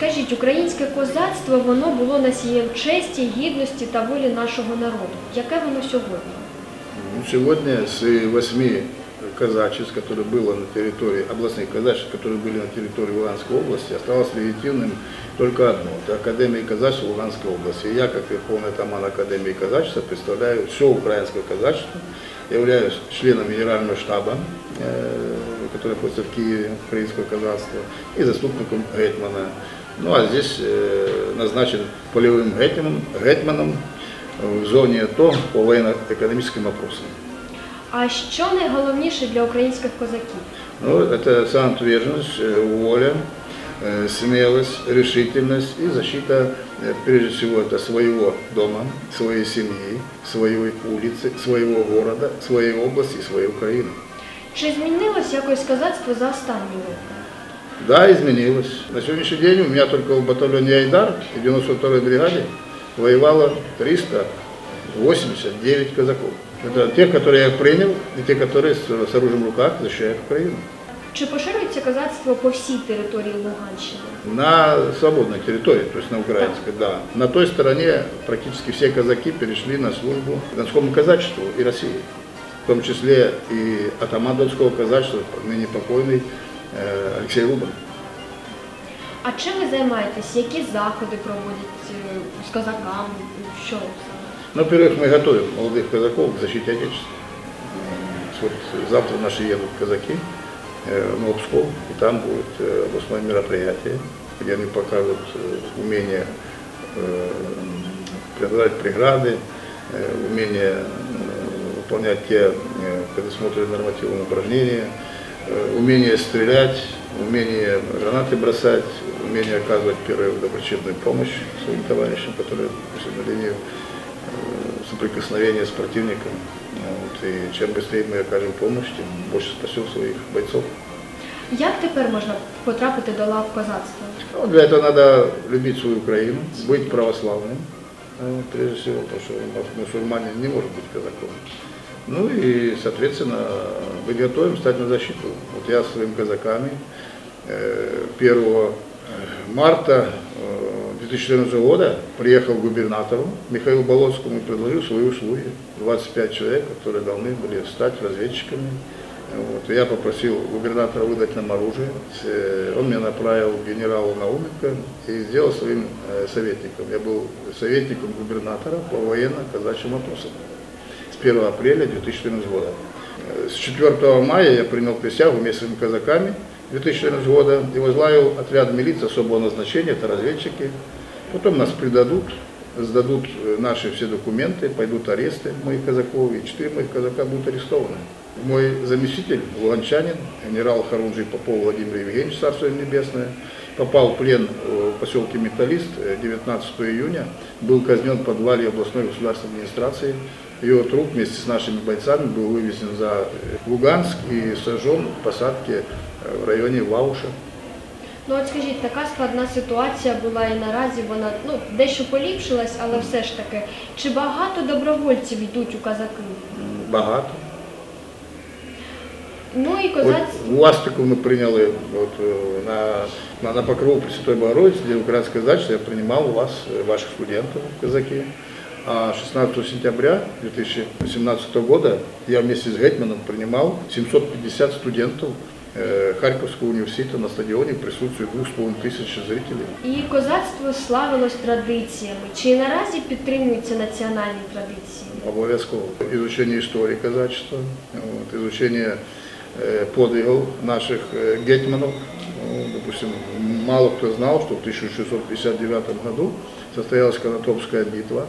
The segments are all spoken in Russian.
Миколаївичу, скажіть, українське козацтво воно було носієм честі, гідності та волі нашого народу. Яке воно сьогодні? Ну, Сегодня с восьми казачеств, которые было на территории, областных казачеств, которые были на территории Луганской области, осталось легитимным только одно. Это Академия казачества Луганской области. И я, как верховный атаман Академии казачества, представляю все украинское казачество, являюсь членом генерального штаба, э, который находится в Киеве, украинского казацтва, и заступником Гетмана. Ну а здесь э, назначен полевым гетманом, гетманом в зоне АТО по военно-экономическим вопросам. А що найголовніше для українських козаків? Ну, это самоотверженность, э, воля, э, смелость, решительность и защита, э, прежде всего, это своего дома, своей семьи, своей улицы, своего города, своей области, своей Украины. Чи змінилось якось козацтво за останні роки? Да, изменилось. На сегодняшний день у меня только в батальоне Айдар в 92-й бригаде воевало 389 казаков. Это те, которые я принял, и те, которые с, с оружием в руках защищают Украину. Чи поширюється козацтво по всій території Луганщини? На свободной территории, то есть на украинской, да. На той стороне практически все казаки перешли на службу Донскому казачеству и России. В том числе и атаман Донского казачества, ныне покойный э, Алексей Рубин. А чим ви займаєтесь? Які заходи проводять е, з козаками? Що саме? Ну, во-первых, мы готовим молодых казаков к защите Отечества. М, Вот завтра наши едут казаки э, на Псков, и там будет э, областное мероприятие, где они покажут э, умение э, преодолевать преграды, э, умение э, выполнять те э, предусмотренные нормативные упражнения, э, умение стрелять, умение гранаты бросать, умение оказывать первую доброчинную помощь своим товарищам, которые на линию э, соприкосновения с противником. Вот, и чем быстрее мы окажем помощь, тем больше спасем своих бойцов. Як тепер можна потрапити до лав козацтва? Ну, для этого надо любить свою Украину, быть православным, э, прежде всего, потому что мусульманин не может быть казаком. Ну и, соответственно, быть готовым стать на защиту. Вот я со своими казаками э, 1 марта э, 2014 года приехал к губернатору Михаилу Болоцкому и предложил свои услуги. 25 человек, которые должны были стать разведчиками. Вот. Я попросил губернатора выдать нам оружие. Э, Он меня направил к генералу Науменко и сделал своим э, советником. Я был советником губернатора по военно-казачьим вопросам с 1 апреля 2014 года. Э, С 4 мая я принял присягу вместе с казаками 2014 года и возглавил отряд милиции особого назначения, это разведчики. Потом нас предадут, сдадут э, наши все документы, пойдут аресты моих казаков, и четыре моих казака будут арестованы Мой заместитель, луганчанин, генерал Харунжий Попов Владимир Евгеньевич, Царство им Небесное, попал в плен э, в поселке Металлист э, 19 июня, был казнен в подвале областной государственной администрации. Его труп вместе с нашими бойцами был вывезен за э, Луганск и сожжен в посадке э, в районе Вауша. Ну от скажіть, така складна ситуація була і наразі вона ну дещо поліпшилась, але все ж таки, чи багато добровольців йдуть у казаки? М, Багато. Ну і От козацтво. в Ластику ми прийняли от, е, на, на, на покрову Пресвятой Богородицы, где украинское казачество, я принимал у вас, э, ваших студентов, казаки. А 16 сентября 2017 года я вместе с Гетманом принимал 750 студентов э, Харьковского университета на стадионе в присутствии 2,5 тысяч зрителей. І козацтво славилось традиціями. Чи наразі підтримуються національні традиції? Обов'язково. Изучение истории казачества, вот, изучение э, подвигов наших гетманов. Ну, допустим, мало кто знал, что в 1659 году состоялась Конотопская битва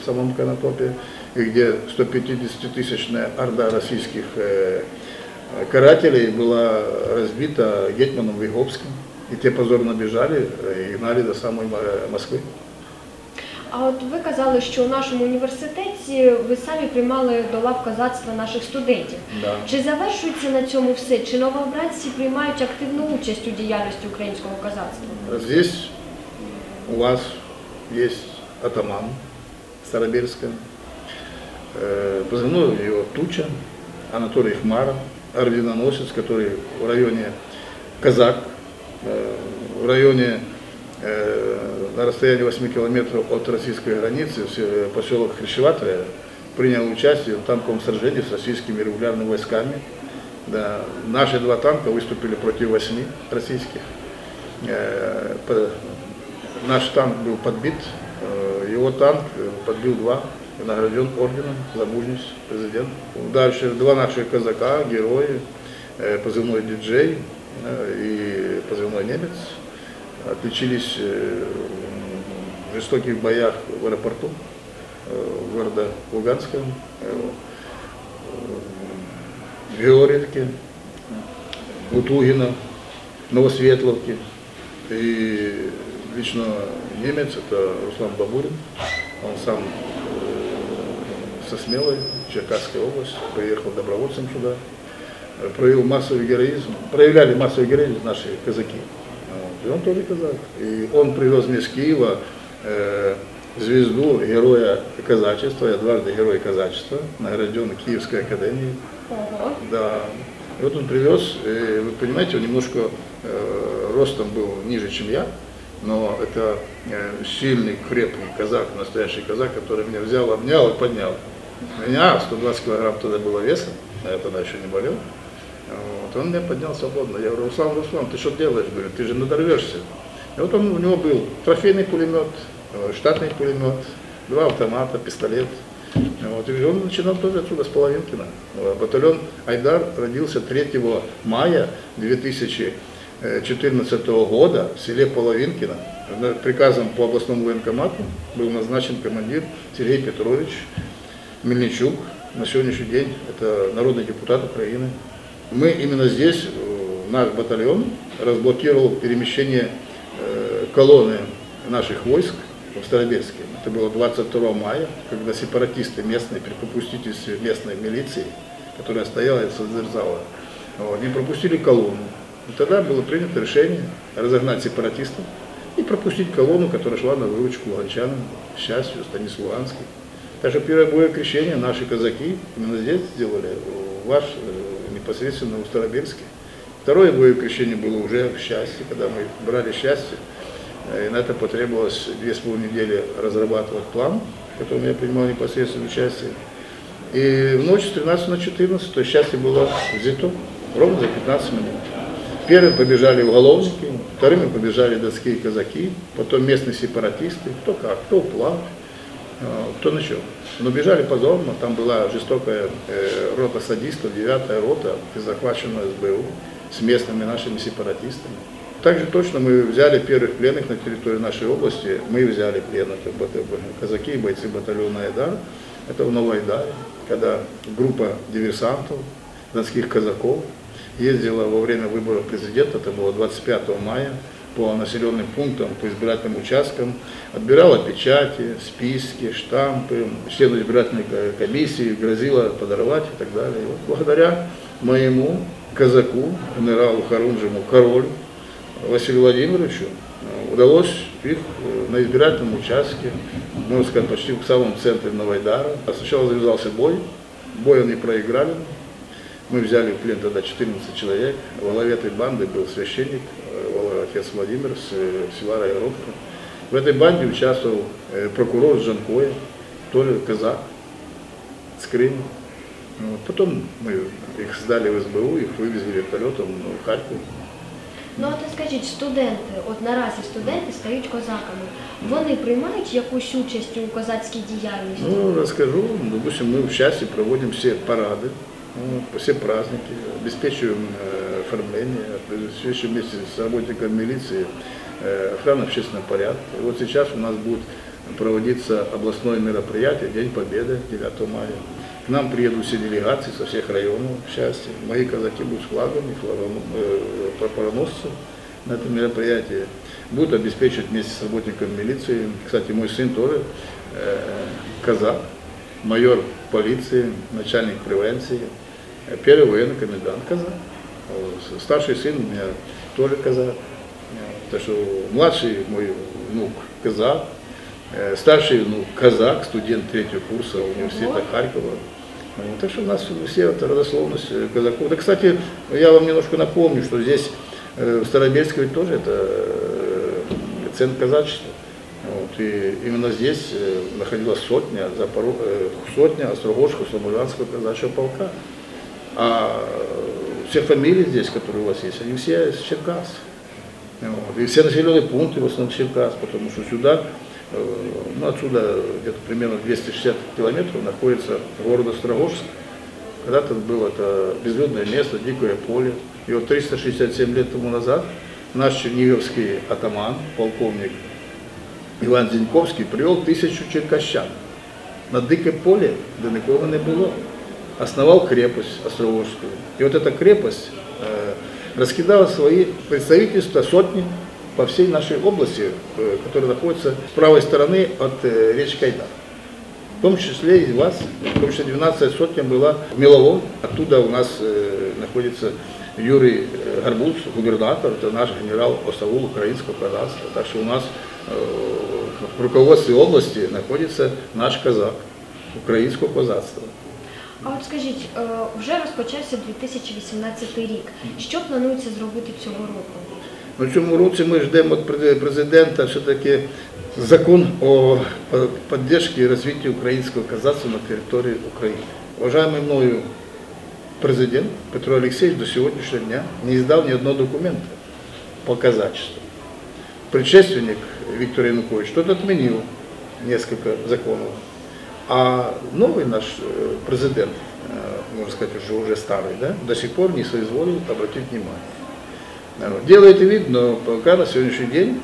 в самом Конотопе, где 150-тысячная орда российских э, карателей была разбита гетманом Виговским. И те позорно бежали э, и гнали до самой Мо- Москвы. А от ви казали, що у нашому університеті ви самі приймали до лав козацтва наших студентів. Да. Чи завершується на цьому все? Чи новообранці приймають активну участь у діяльності українського козацтва? Здесь у вас есть атаман Старобельска, э, позывной его Туча, Анатолий Хмаров, орденоносец, который в районе Казак, э, в районе э, На расстоянии 8 километров от российской границы, се- поселок Хрящеватое, принял участие в танковом сражении с российскими регулярными войсками. Да, наши два танка выступили против восьми российских. Э, по- Наш танк был подбит, э, его танк э, подбил два, награжден орденом за мужность президент. Дальше два наших казака, герои, э, позывной диджей э, и позывной немец, отличились э, в жестоких боях в аэропорту э, города э, в Георгиевке, Лутугина, Новосветловке. И лично немец, это Руслан Бабурин, он сам э, со Смелой, Черкасская область, приехал добровольцем сюда, э, проявил массовый героизм, проявляли массовый героизм наши казаки. И он тоже казак. И он привез мне с Киева э, звезду героя казачества, я дважды герой казачества, награжден Киевской академией. Ого. Да. И вот он привез, и вы понимаете, он немножко э, ростом был ниже, чем я, но это э, сильный, крепкий казак, настоящий казак, который меня взял, обнял и поднял. У меня 120 килограмм тогда было веса, а я тогда еще не болел. Вот, он меня поднял свободно. Я говорю, Руслан, Руслан, ты что делаешь? Говорю, ты же надорвешься. И вот он, у него был трофейный пулемет, э, штатный пулемет, два автомата, пистолет. Вот, и он начинал тоже отсюда, с Половинкина. Батальон Айдар родился 3 мая 2014 года в селе Половинкино. Приказом по областному военкомату был назначен командир Сергей Петрович Мельничук. На сегодняшний день это народный депутат Украины. Мы именно здесь, э, наш батальон, разблокировал перемещение э, колонны наших войск в Старобельске. Это было 22 мая, когда сепаратисты местные при попустительстве местной милиции, которая стояла и содержала, вот, не пропустили колонну. И тогда было принято решение разогнать сепаратистов и пропустить колонну, которая шла на выручку луганчанам, к счастью, станиц Луганский. Так что первое боевое крещение наши казаки именно здесь сделали, ваш э, непосредственно в Старобельске. Второе боевое крещение было уже в счастье, когда мы брали счастье. Э, И на это потребовалось две с половиной недели разрабатывать план, в котором я принимал непосредственное участие. И в ночь с 13 на 14 то счастье было взято ровно за 15 минут. Первыми побежали уголовники, вторыми побежали донские казаки, потом местные сепаратисты, кто как, кто уплав, кто на чем. Но бежали позорно, там была жестокая э, рота садистов, девятая рота, захваченная СБУ с местными нашими сепаратистами. Также точно мы взяли первых пленных на территории нашей области, мы взяли пленных, это бат- казаки и бойцы батальона Айдар, это в Новоайдаре, когда группа диверсантов, донских казаков, ездила во время выборов президента, это было 25 мая, по населенным пунктам, по избирательным участкам, отбирала печати, списки, штампы, члену избирательной ко- комиссии, грозила подорвать и так далее. И вот благодаря моему казаку, генералу Харунжему Королю, Василию Владимировичу, э, удалось их э, на избирательном участке, можно сказать, почти в самом центре Новайдара. А Сначала завязался бой, бой они проиграли, мы взяли в плен тогда 14 человек. Во главе этой банды был священник, э, отец Владимир с э, села Райоровка. В этой банде участвовал э, прокурор с Жанкоя, тоже казак, с Крыма. Ну, Вот. Потом мы их сдали в СБУ, их вывезли вертолетом ну, в Харьков. Ну от скажіть, студенти, от наразі студенти стають козаками. Вони приймають якусь участь у козацькій діяльності? Ну, расскажу. Допустим, мы в счастье проводим все парады, ну, все праздники, обеспечиваем э, оформление, обеспечиваем вместе с работниками милиции э, охрану общественного порядка. И вот сейчас у нас будет проводиться областное мероприятие День Победы 9 мая. К нам приедут все делегации со всех районов счастья. Мои казаки будут флагами, флагом, э, на этом мероприятии. Будут обеспечивать вместе с работниками милиции. Кстати, мой сын тоже э, казак, майор полиции, начальник превенции, первый военный комендант казак. Вот. Старший сын у меня тоже казак. Э, Так что младший мой внук казак, э, старший внук казак, студент третьего курса университета. Харькова. Так что у нас все это родословность э, казаков. Да, кстати, я вам немножко напомню, что здесь э, в Старобельске ведь тоже это э, акцент казачества. Вот, и именно здесь э, находилась сотня, Запоро- э, сотня Острогожского Слобожанского казачьего полка. А э, все фамилии здесь, которые у вас есть, они все из Черкас. Вот. И все населенные пункты в основном Черкас, потому что сюда, э, ну отсюда где-то примерно 260 километров находится город Острогожск. Когда-то было это безлюдное место, дикое поле. И вот 367 лет тому назад наш черниговский атаман, полковник Іван Зіньковський привел тисячу черкащан на дике поле, де нікого не було. Основал крепость Островожскую. И вот эта крепость э, раскидала свои представительства сотни по всей нашей области, э, которая находится с правой стороны от э, речки Айдар. В том числе и вас, в том числе 12 сотня была в Меловом. Оттуда у нас находится Юрий Гарбуз, губернатор, это наш генерал Осавул украинского казахства. Так что у нас в руководстве области находится наш казак украинского козацтва. А от скажіть, е, вже розпочався 2018 рік. Що планується зробити цього року? В цьому році ми ждемо від президента все-таки закон о поддержке и развитии украинского казацтва на территории Украины. Уважаемый мною президент Петро Алексеевич до сегодняшнего дня не издал ни одного документа по казачеству. Предшественник Виктор Янукович что-то отменил несколько законов. А новый наш э, президент, э, можно сказать, уже, уже старый, да, до сих пор не соизволил обратить внимание. Э, Делает вид, но пока на сегодняшний день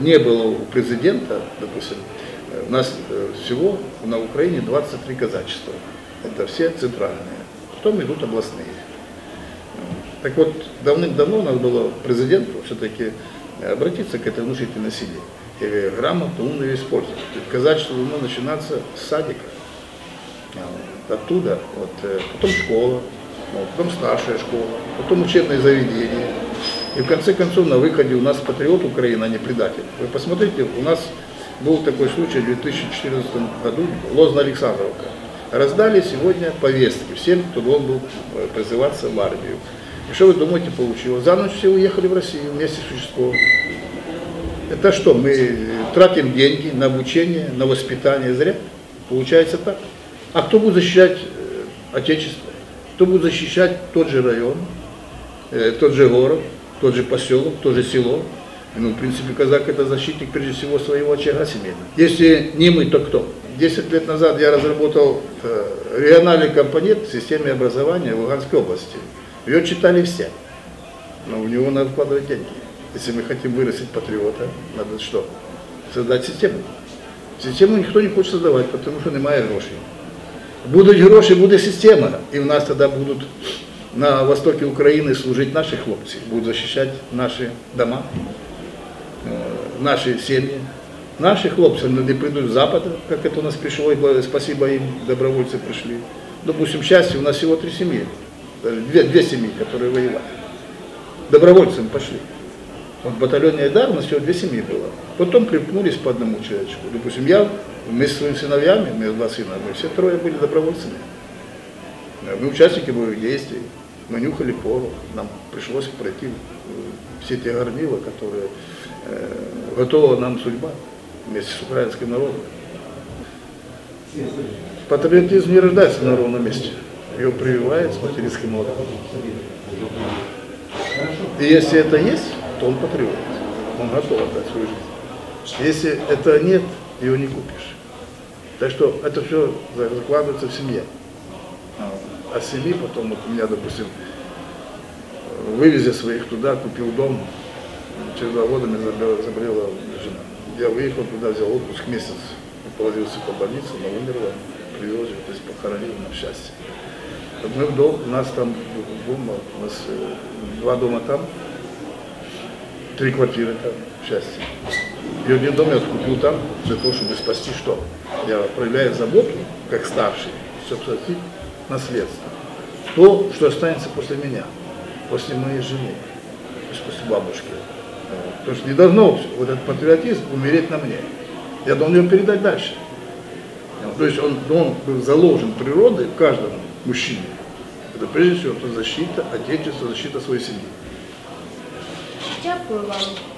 не было у президента, допустим, у нас всего на Украине 23 казачества. Это все центральные. Потом идут областные. Так вот, давным-давно надо было президенту все-таки обратиться к этой внушительной силе и грамотно, умно ее использовать. Ведь казачество должно начинаться с садика. А, вот, Оттуда, вот, э, потом школа, вот, потом старшая школа, потом учебное заведение. И в конце концов на выходе у нас патриот Украины, а не предатель. Вы посмотрите, у нас был такой случай в 2014 году, Лозно-Александровка. Раздали сегодня повестки всем, кто должен был э, призываться в армию. И что вы думаете получилось? За ночь все уехали в Россию вместе с Участковым. Это что, мы тратим деньги на обучение, на воспитание зря? Получается так. А кто будет защищать э, Отечество? Кто будет защищать тот же район, э, тот же город, тот же поселок, то же село? Ну, в принципе, казак это защитник прежде всего своего очага семейного. Если не мы, то кто? Десять лет назад я разработал э, региональный компонент в системе образования в Луганской области. Ее читали все. Но в него надо вкладывать деньги. Если мы хотим вырастить патриота, надо что? Создать систему. Систему никто не хочет создавать, потому что немає грошей. Будуть гроші, буде система. І в нас тоді будуть на востокі України служити наші хлопці, будуть захищати наші дома, е, наші сім'ї. Наші хлопці не прийдуть з Запада, як це у нас пришло, і спасибо їм, добровольці прийшли. Допустим, счастье, у нас всего три семьи, даже две, две семьи, которые воевали. Добровольцами пошли. Вот в Айдар у нас всего две семьи было. Потом примкнулись по одному человечку. Допустим, я вместе с своими сыновьями, у меня два сына, мы все трое были добровольцами. Мы участники боевых действий, мы нюхали порох, нам пришлось пройти э, все те горнила, которые э, готова нам судьба вместе с украинским народом. Патриотизм не рождается на ровном месте, его прививает с материнским молоком. И если это есть, то он патриот. Он готов отдать свою жизнь. Если это нет, его не купишь. Так что это все закладывается в семье. А с семьи потом, вот у меня, допустим, вывезя своих туда, купил дом, через два года меня заболела, жена. Я выехал туда, взял отпуск месяц, положился по больнице, она умерла, привез ее, то есть похоронил на счастье. Мы у нас там дома, у нас э, два дома там, три квартиры там, счастье. И один дом я купил там для того, чтобы спасти что? Я проявляю заботу, как старший, чтобы спасти наследство. То, что останется после меня, после моей жены, то есть после бабушки. Потому что не должно вот этот патриотизм умереть на мне. Я должен его передать дальше. То есть он, он был заложен природой в каждом мужчине. Это прежде всего это защита Отечества, защита своей семьи. Дякую вам.